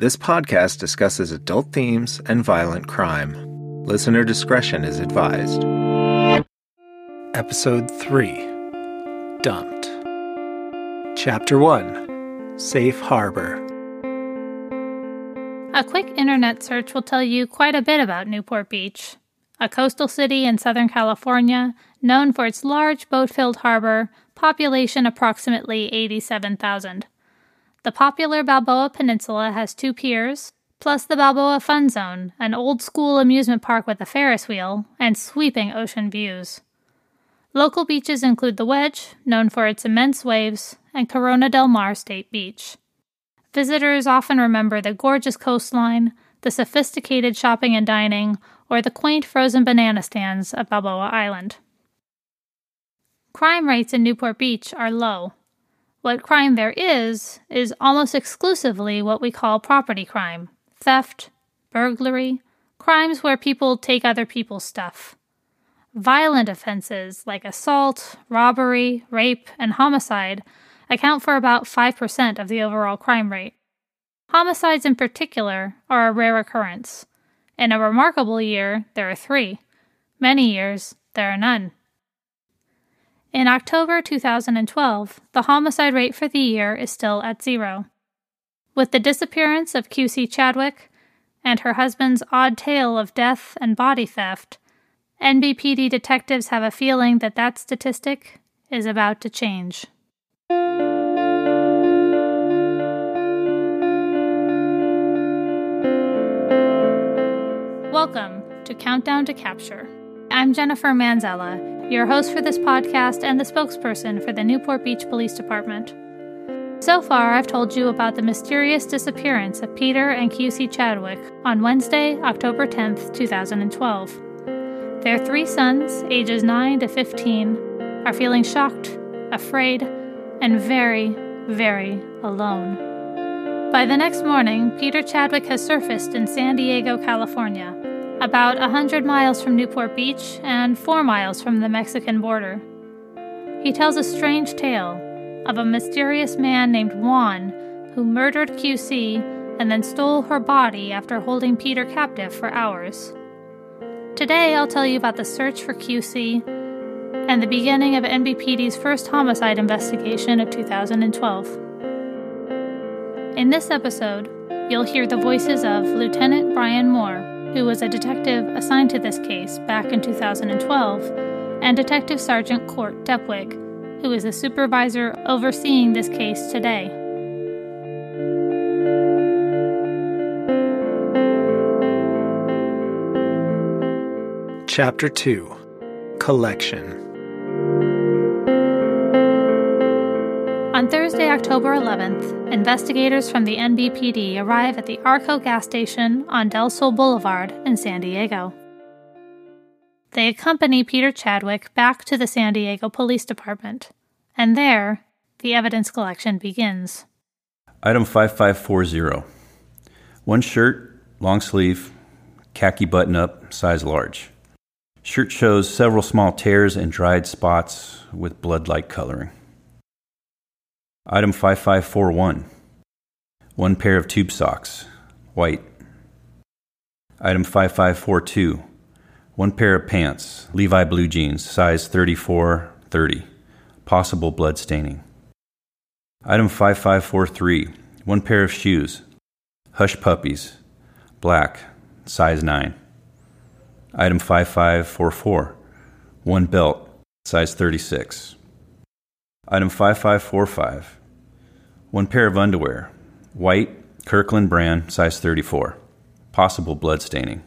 This podcast discusses adult themes and violent crime. Listener discretion is advised. Episode 3 Dumped. Chapter 1 Safe Harbor. A quick internet search will tell you quite a bit about Newport Beach, a coastal city in Southern California known for its large boat filled harbor, population approximately 87,000. The popular Balboa Peninsula has two piers, plus the Balboa Fun Zone, an old school amusement park with a Ferris wheel and sweeping ocean views. Local beaches include the Wedge, known for its immense waves, and Corona del Mar State Beach. Visitors often remember the gorgeous coastline, the sophisticated shopping and dining, or the quaint frozen banana stands of Balboa Island. Crime rates in Newport Beach are low, what crime there is, is almost exclusively what we call property crime theft, burglary, crimes where people take other people's stuff. Violent offenses like assault, robbery, rape, and homicide account for about 5% of the overall crime rate. Homicides, in particular, are a rare occurrence. In a remarkable year, there are three. Many years, there are none. In October 2012, the homicide rate for the year is still at zero. With the disappearance of QC Chadwick and her husband's odd tale of death and body theft, NBPD detectives have a feeling that that statistic is about to change. Welcome to Countdown to Capture. I'm Jennifer Manzella your host for this podcast and the spokesperson for the Newport Beach Police Department. So far, I've told you about the mysterious disappearance of Peter and QC Chadwick on Wednesday, October 10th, 2012. Their three sons, ages 9 to 15, are feeling shocked, afraid, and very, very alone. By the next morning, Peter Chadwick has surfaced in San Diego, California, about a 100 miles from Newport Beach and 4 miles from the Mexican border. He tells a strange tale of a mysterious man named Juan who murdered QC and then stole her body after holding Peter captive for hours. Today, I'll tell you about the search for QC and the beginning of NBPD's first homicide investigation of 2012. In this episode, you'll hear the voices of Lieutenant Brian Moore who was a detective assigned to this case back in 2012, and Detective Sergeant Court Depwig, who is the supervisor overseeing this case today. Chapter 2 Collection On Thursday, October 11th, investigators from the NBPD arrive at the Arco gas station on Del Sol Boulevard in San Diego. They accompany Peter Chadwick back to the San Diego Police Department, and there, the evidence collection begins. Item 5540 One shirt, long sleeve, khaki button up, size large. Shirt shows several small tears and dried spots with blood like coloring. Item 5541 One. Pair of tube socks, white. Item 5542 One pair of pants, Levi blue jeans, size 34 30, possible blood staining. Item 5543 One pair of shoes, hush puppies, black, size 9. Item 5544 One belt, size 36. Item 5545 one pair of underwear, white, Kirkland brand, size 34. Possible blood staining.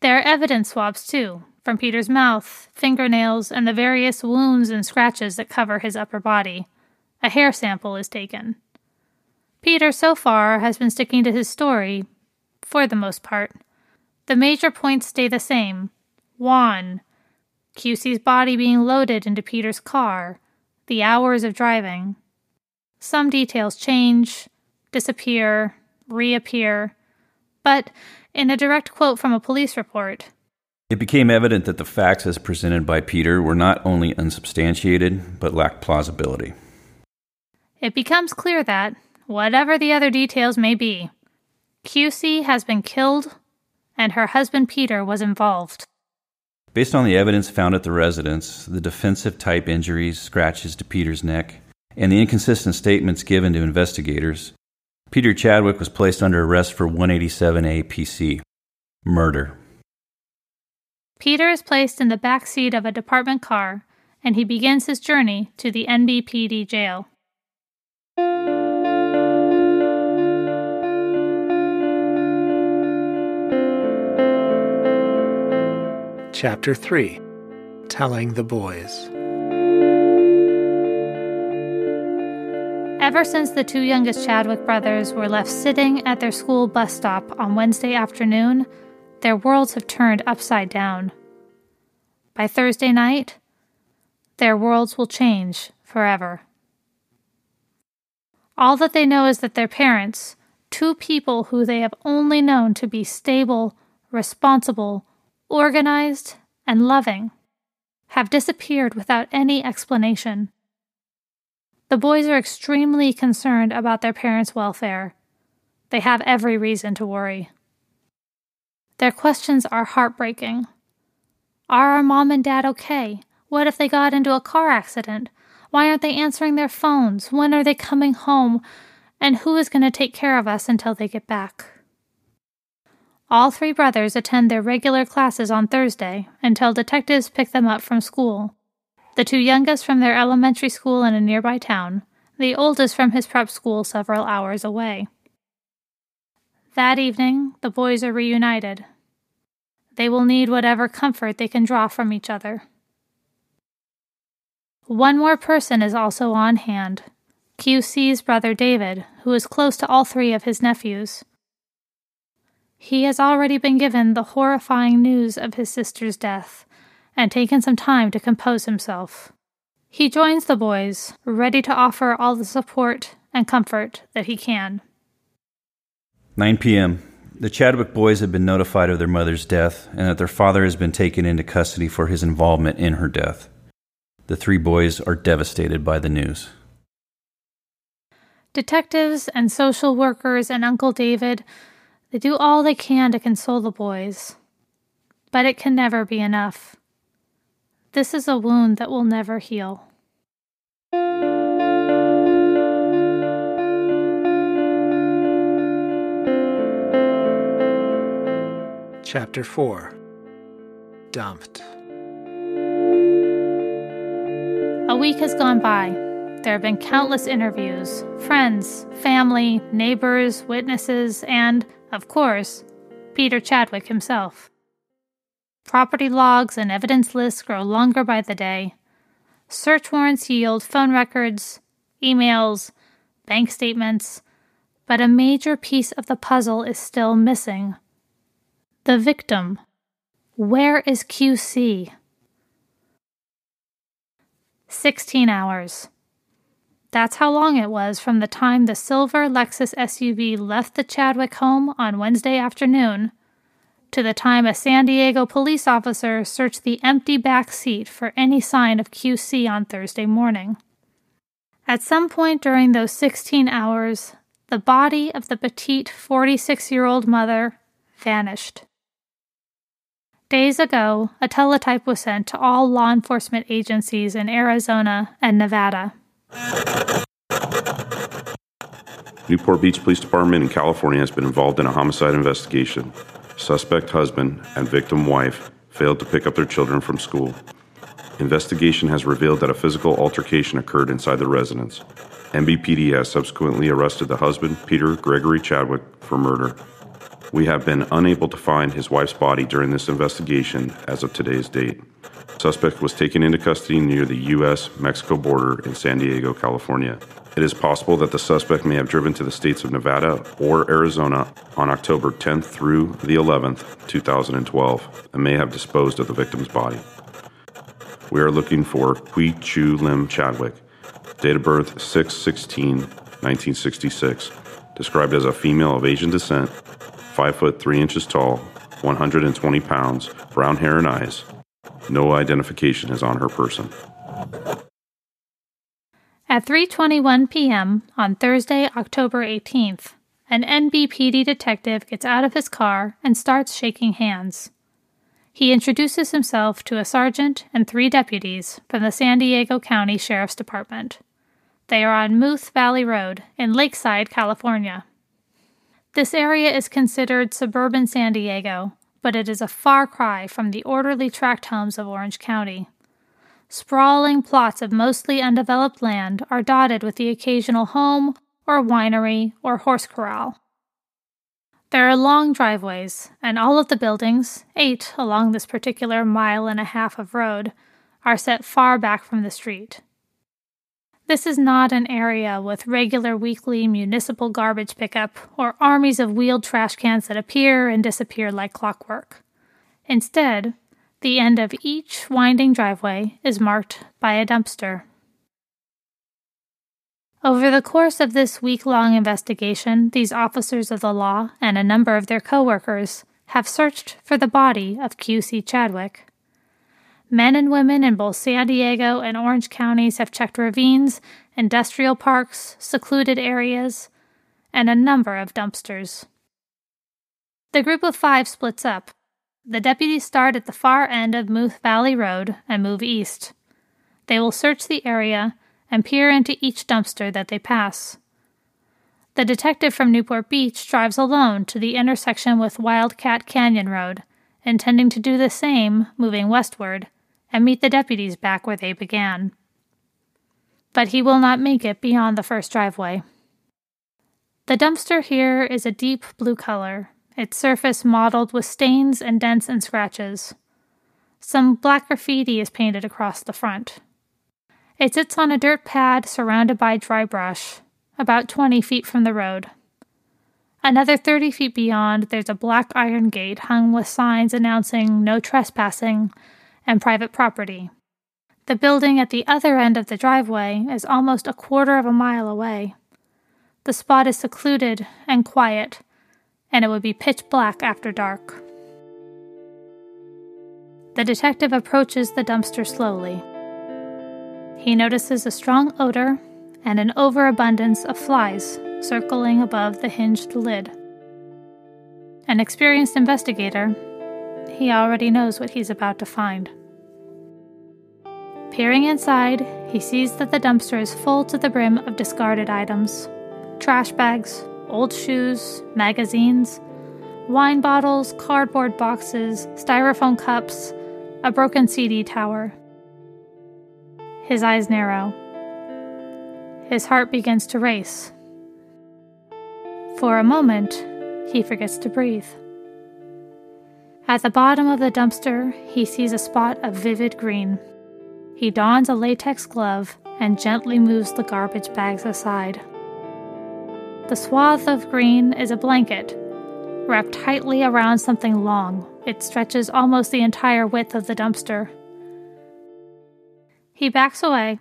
There are evidence swabs, too, from Peter's mouth, fingernails, and the various wounds and scratches that cover his upper body. A hair sample is taken. Peter, so far, has been sticking to his story, for the most part. The major points stay the same Juan, QC's body being loaded into Peter's car, the hours of driving. Some details change, disappear, reappear, but in a direct quote from a police report, it became evident that the facts as presented by Peter were not only unsubstantiated, but lacked plausibility. It becomes clear that, whatever the other details may be, QC has been killed and her husband Peter was involved. Based on the evidence found at the residence, the defensive type injuries, scratches to Peter's neck, and the inconsistent statements given to investigators, Peter Chadwick was placed under arrest for 187A PC murder. Peter is placed in the back seat of a department car and he begins his journey to the NBPD jail. Chapter 3 Telling the Boys Ever since the two youngest Chadwick brothers were left sitting at their school bus stop on Wednesday afternoon, their worlds have turned upside down. By Thursday night, their worlds will change forever. All that they know is that their parents, two people who they have only known to be stable, responsible, organized, and loving, have disappeared without any explanation. The boys are extremely concerned about their parents' welfare. They have every reason to worry. Their questions are heartbreaking. Are our mom and dad okay? What if they got into a car accident? Why aren't they answering their phones? When are they coming home? And who is going to take care of us until they get back? All three brothers attend their regular classes on Thursday until detectives pick them up from school. The two youngest from their elementary school in a nearby town, the oldest from his prep school several hours away. That evening, the boys are reunited. They will need whatever comfort they can draw from each other. One more person is also on hand QC's brother David, who is close to all three of his nephews. He has already been given the horrifying news of his sister's death and taken some time to compose himself. He joins the boys, ready to offer all the support and comfort that he can. 9 p.m. The Chadwick boys have been notified of their mother's death and that their father has been taken into custody for his involvement in her death. The three boys are devastated by the news. Detectives and social workers and Uncle David they do all they can to console the boys, but it can never be enough. This is a wound that will never heal. Chapter 4 Dumped. A week has gone by. There have been countless interviews, friends, family, neighbors, witnesses, and, of course, Peter Chadwick himself. Property logs and evidence lists grow longer by the day. Search warrants yield phone records, emails, bank statements, but a major piece of the puzzle is still missing. The victim. Where is QC? 16 hours. That's how long it was from the time the silver Lexus SUV left the Chadwick home on Wednesday afternoon to the time a San Diego police officer searched the empty back seat for any sign of QC on Thursday morning. At some point during those 16 hours, the body of the petite 46 year old mother vanished. Days ago, a teletype was sent to all law enforcement agencies in Arizona and Nevada. Newport Beach Police Department in California has been involved in a homicide investigation. Suspect husband and victim wife failed to pick up their children from school. Investigation has revealed that a physical altercation occurred inside the residence. NBPD has subsequently arrested the husband, Peter Gregory Chadwick, for murder. We have been unable to find his wife's body during this investigation as of today's date. Suspect was taken into custody near the U.S. Mexico border in San Diego, California. It is possible that the suspect may have driven to the states of Nevada or Arizona on October 10th through the 11th, 2012, and may have disposed of the victim's body. We are looking for Hui Chu Lim Chadwick, date of birth 6 16 1966, described as a female of Asian descent, 5 foot 3 inches tall, 120 pounds, brown hair and eyes, no identification is on her person. At 3:21 p.m. on Thursday, October 18th, an NBPD detective gets out of his car and starts shaking hands. He introduces himself to a sergeant and three deputies from the San Diego County Sheriff's Department. They are on Muth Valley Road in Lakeside, California. This area is considered suburban San Diego, but it is a far cry from the orderly tract homes of Orange County. Sprawling plots of mostly undeveloped land are dotted with the occasional home or winery or horse corral. There are long driveways, and all of the buildings, eight along this particular mile and a half of road, are set far back from the street. This is not an area with regular weekly municipal garbage pickup or armies of wheeled trash cans that appear and disappear like clockwork. Instead, the end of each winding driveway is marked by a dumpster. Over the course of this week long investigation, these officers of the law and a number of their coworkers have searched for the body of QC Chadwick. Men and women in both San Diego and Orange counties have checked ravines, industrial parks, secluded areas, and a number of dumpsters. The group of five splits up. The deputies start at the far end of Muth Valley Road and move east. They will search the area and peer into each dumpster that they pass. The detective from Newport Beach drives alone to the intersection with Wildcat Canyon Road, intending to do the same, moving westward, and meet the deputies back where they began. But he will not make it beyond the first driveway. The dumpster here is a deep blue color, its surface mottled with stains and dents and scratches. Some black graffiti is painted across the front. It sits on a dirt pad surrounded by dry brush, about 20 feet from the road. Another 30 feet beyond, there's a black iron gate hung with signs announcing no trespassing and private property. The building at the other end of the driveway is almost a quarter of a mile away. The spot is secluded and quiet, and it would be pitch black after dark. The detective approaches the dumpster slowly. He notices a strong odor and an overabundance of flies circling above the hinged lid. An experienced investigator, he already knows what he's about to find. Peering inside, he sees that the dumpster is full to the brim of discarded items trash bags, old shoes, magazines, wine bottles, cardboard boxes, styrofoam cups, a broken CD tower, his eyes narrow. His heart begins to race. For a moment, he forgets to breathe. At the bottom of the dumpster, he sees a spot of vivid green. He dons a latex glove and gently moves the garbage bags aside. The swath of green is a blanket, wrapped tightly around something long. It stretches almost the entire width of the dumpster. He backs away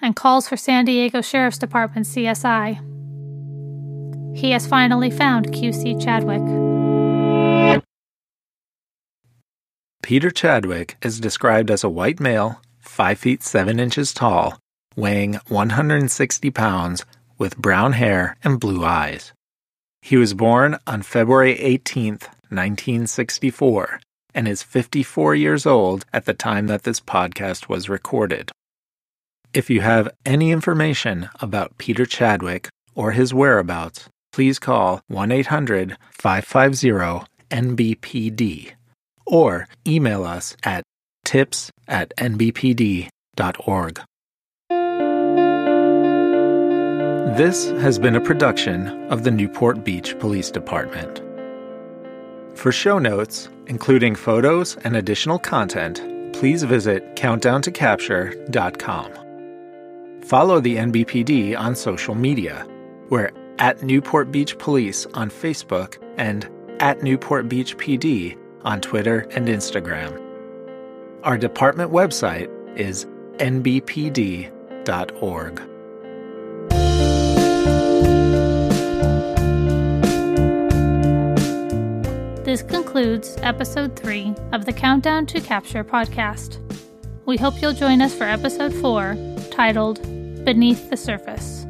and calls for San Diego Sheriff's Department CSI. He has finally found QC Chadwick. Peter Chadwick is described as a white male, 5 feet 7 inches tall, weighing 160 pounds, with brown hair and blue eyes. He was born on February 18, 1964, and is 54 years old at the time that this podcast was recorded. If you have any information about Peter Chadwick or his whereabouts, please call 1 800 550 NBPD or email us at tips at nbpd.org. This has been a production of the Newport Beach Police Department. For show notes, including photos and additional content, please visit countdowntocapture.com. Follow the NBPD on social media. We're at Newport Beach Police on Facebook and at Newport Beach PD on Twitter and Instagram. Our department website is nbpd.org. This concludes episode 3 of the Countdown to Capture podcast. We hope you'll join us for episode 4, titled beneath the surface.